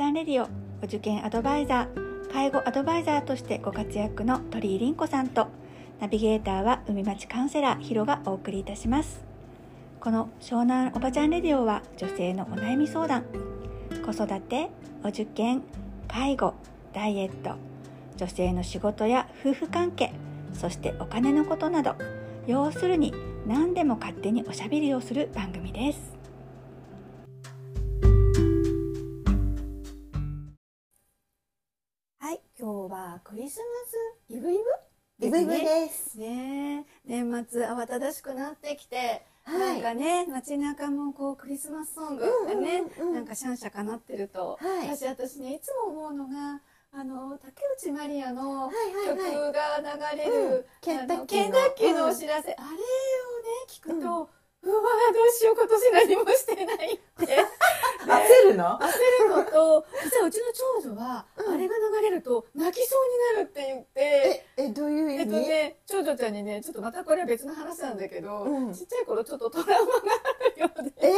ちゃんレディオお受験アドバイザー。介護アドバイザーとしてご活躍の鳥居凛子さんとナビゲーターは海町カウンセラーヒロがお送りいたします。この湘南おばちゃんレディオは女性のお悩み相談。子育てお受験介護ダイエット。女性の仕事や夫婦関係そしてお金のことなど。要するに何でも勝手におしゃべりをする番組です。クリスマスイブイブ？イブイブです。ね。え年末慌ただしくなってきて、はい。なんかね街中もこうクリスマスソングがね、なんかシャンシャかなってると、はい。私私ねいつも思うのがあの竹内まりやの曲が流れる、ケンタッキーの。お知らせ、あれをね聞くと、うわーどうしよう今年何もしてないって 焦るの？焦るのと実はうちの長女は、うんあれが流れると泣きそうになるって言って。ええどういう意えっ味？とね、長女ちゃんにね、ちょっとまたこれは別の話なんだけど、うんちっちゃい頃ちょっとトラウマがあるようで、えー、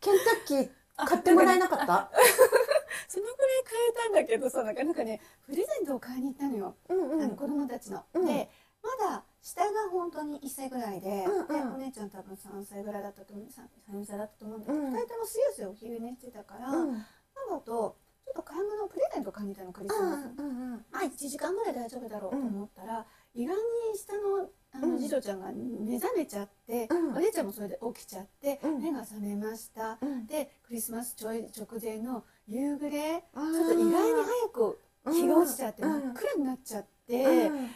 ケンタッキー買ってもらえなかった？そのぐらい買えたんだけどさ、なんかなんかね、プレゼントを買いに行ったのよ、うんあの子供たちの。うんで、まだ下が本当に1歳ぐらいで、うんうん。でお姉ちゃん多分3歳ぐらいだったと思う、3、3歳だったと思うんだけど、うん。2人ともすよすよお昼寝してたから、うん。ママとちょっと買い物プレゼント買いに行ったの、クリスマス。うんうん。まあ1時間ぐらい大丈夫だろうと思ったら、意外に下のあのうん。次女ちゃんが目覚めちゃって、うん。お姉ちゃんもそれで起きちゃって、うん。目が覚めました、うん。でクリスマスちょい直前の夕暮れちょっと意外に早く日が落ちちゃってうん。真っ暗になっちゃって、うん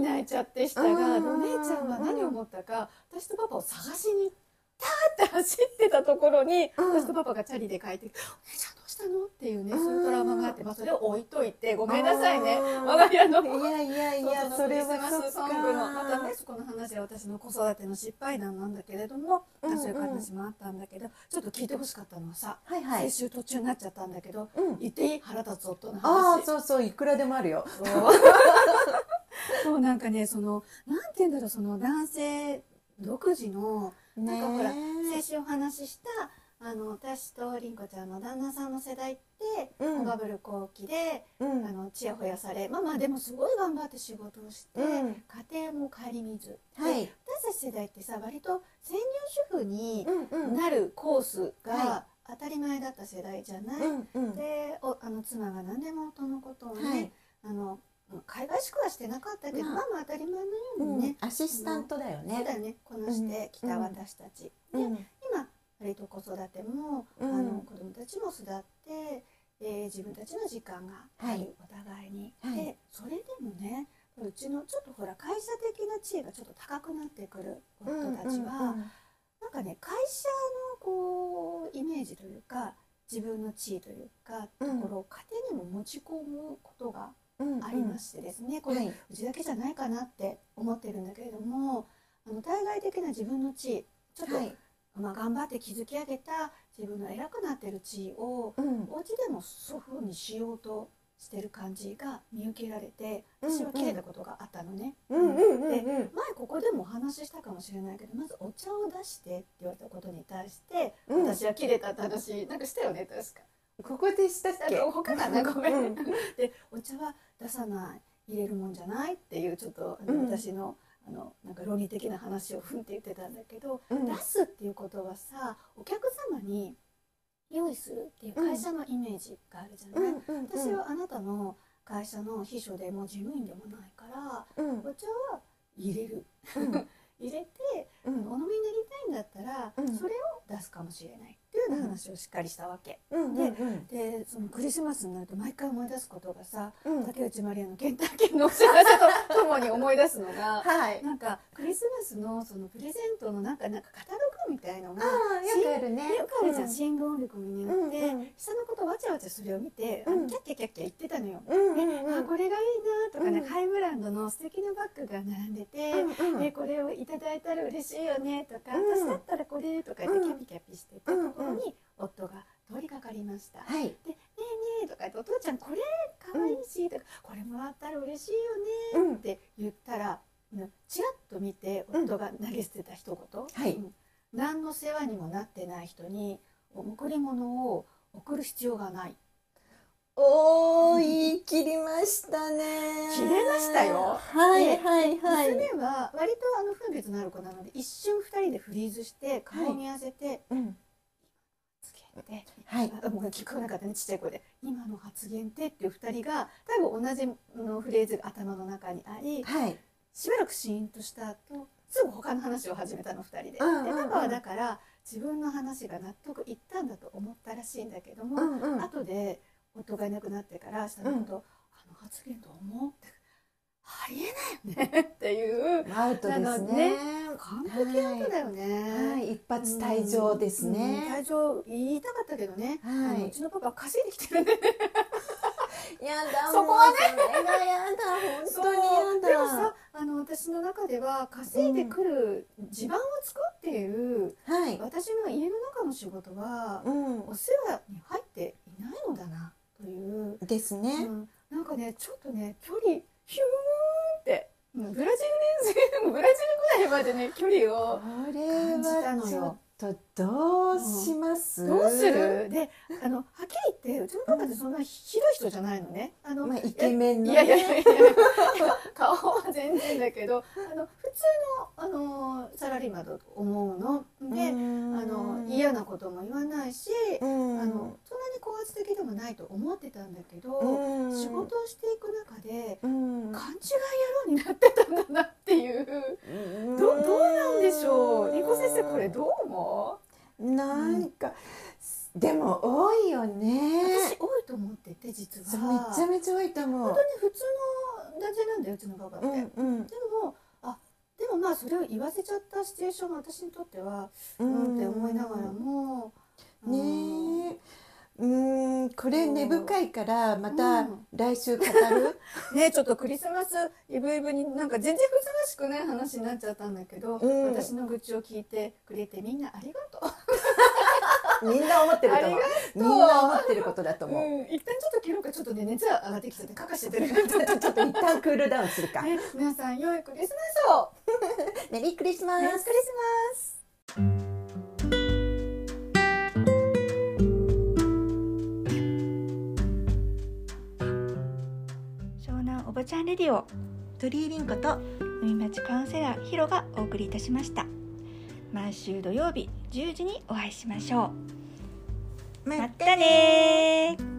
泣いちゃって下が、うんでお姉ちゃんは何を思ったか私とパパを探しにターって走ってたところに、うん私とパパがチャリで帰ってきて「お姉ちゃんどうしたの?」っていうねそういうトラウマがあって、まあ、それを置いといてごめんなさいね我が家のいやいやいやそれはそソングのまたかね。そこの話は私の子育ての失敗談なんだけれども、そういう話もあったんだけどちょっと聞いてほしかったのはさ、はいはい。先週途中になっちゃったんだけどうん。言っていい腹立つ夫のああ話そうそういくらでもあるよ。なんかねそのなんて言うんだろうその男性独自のなんかほら先週お話ししたあの私と凛子ちゃんの旦那さんの世代って、うん。バブル後期でうん。あのちやほやされまあまあでもすごい頑張って仕事をして、うん。家庭も顧みず、はい。で私たち世代ってさ割と専業主婦になるコースはが当たり前だった世代じゃない、うんうん。でおあの妻が何でも夫のことをね、はい。あの海外しくはしてなかったけど、まあ。まあまあ当たり前のようにうん。ね、アシスタントだよね。だよね。こなしてきた私たち、うん。で今割と子育ても、うん。あの子供たちも育って、えー自分たちの時間がある、はい。お互いに、はい。でそれでもねうちのちょっとほら会社的な地位がちょっと高くなってくる夫たちは、なんかね会社のこうイメージというか自分の地位というか、うん。ところを家庭にも持ち込むことがありましてですね、これ、はい。うちだけじゃないかなって思ってるんだけれどもあの対外的な自分の地位ちょっと、はい。まあ、頑張って築き上げた自分の偉くなってる地位をうん。お家でもそういうふうにしようとしてる感じが見受けられてうん私は切れたことがあったのね。うんうんうんでうん。前ここでもお話ししたかもしれないけどまずお茶を出してって言われたことに対して、うん。私は切れたって話なんかしたよね確か。ここでしたっけ？他かな？ごめん、うんでお茶は出さない入れるもんじゃないっていうちょっとあの、うん。私のあのなんか論理的な話をふんって言ってたんだけど、うん。出すっていうことはさお客様に用意するっていう会社のイメージがあるじゃない、うん私はあなたの会社の秘書でも事務員でもないからうん。お茶は入れる。うん。入れて、うん。お飲みになりたいんだったら、うん。それを出すかもしれないいうような話をしっかりしたわけ。うんうんうん。でそのクリスマスになると毎回思い出すことがさ、うん。竹内まりやのケンタッキーのお知らせとともに思い出すのがはい。なんかクリスマスのそのプレゼントのなんかなんかカタログみたいのがよくあるね。よくあるじゃん、新聞音力によって、うんうん下のことわちゃわちゃそれを見て、あうんキャッキャキャッキャ言ってたのよ。うんでうんうんあこれがいいなとかね、うんハイブランドの素敵なバッグが並んでて、うんうんでこれをいただいたら嬉しいよねとか、うん私だったらこれとか言ってうんキャピキャピしてたところに夫が通りかかりました。はい。で「ねえねえ」とか言って「お父ちゃんこれかわいいし」とか、これもらったら嬉しいよね」って言ったら、うん。ちらっと見て夫が投げ捨てた一言、はい。うん。何の世話にもなってない人に贈り物を送る必要がない。おー言い切りましたね。切れましたよ。はいではいはい。娘は割とあの分別のある子なので一瞬二人でフリーズして顔を見合わせてうんはい。あもう聞こえなかったねちっちゃい声で「今の発言って」っていう二人が多分同じのフレーズが頭の中にありはい。しばらくシーンとした後すぐ他の話を始めたの二人で。でうんうんうん。パパはだから自分の話が納得いったんだと思ったらしいんだけども、うんうん。後で夫がいなくなってから下のこと、あの発言どう思う?」って「ありえないよね」っていうアウトですね完璧アウトだよね。はい。一発退場ですうん。ね退場言いたかったけどね、はい。うちのパパは稼いできてるね。やだ そこはね。それがやだ本当にやだ。でもさあの私の中では稼いでくる地盤を作っている、はい。私の家の中の仕事は、うん。お世話に入っていないのだなという、ですね。うん。なんかねちょっとね距離ヒューンってうんブラジルねブラジルぐらいまでね距離を。感じたのよっとどうします？どうする？であのはっきり言ってうちのパパってそんなひどい人じゃないのね。あのまあイケメンのいやいやいやいや 顔は全然だけどあの普通のあのサラリーマンだと思うの。で、あの嫌なことも言わないし、うん。あのそんなに高圧的でもないと思ってたんだけど、うん。仕事をしていく中でうん。勘違い野郎になってたんだなっていう、どどうなんでしょうりこ先生これどう思なんか、でも多いようね。私多いと思ってて実は。めちゃめちゃ多いと思う。本当に普通の男性なんだようちのパパって。うんうん。でもあでもまあそれを言わせちゃったシチュエーションが私にとってはううんって思いながらも。うん。ねえうんこれ根深いからまたうん。来週語る、ねちょっとクリスマスイブイブになんか全然ふさわしくない話になっちゃったんだけど、うん。私の愚痴を聞いてくれてみんなありがとみんな思ってると思う。みんな思ってることだとう、思う、うん、一旦ちょっと切ろうかちょっとね熱が上がってきちゃってかかしててる。ちょっと一旦クールダウンするか、ね皆さん良いクリスマスを。メリークリスマス。メリークリスマス湘南おばちゃんレディオ鳥居凛子と海町カウンセラーヒロがお送りいたしました。毎週土曜日10時にお会いしましょう。またねー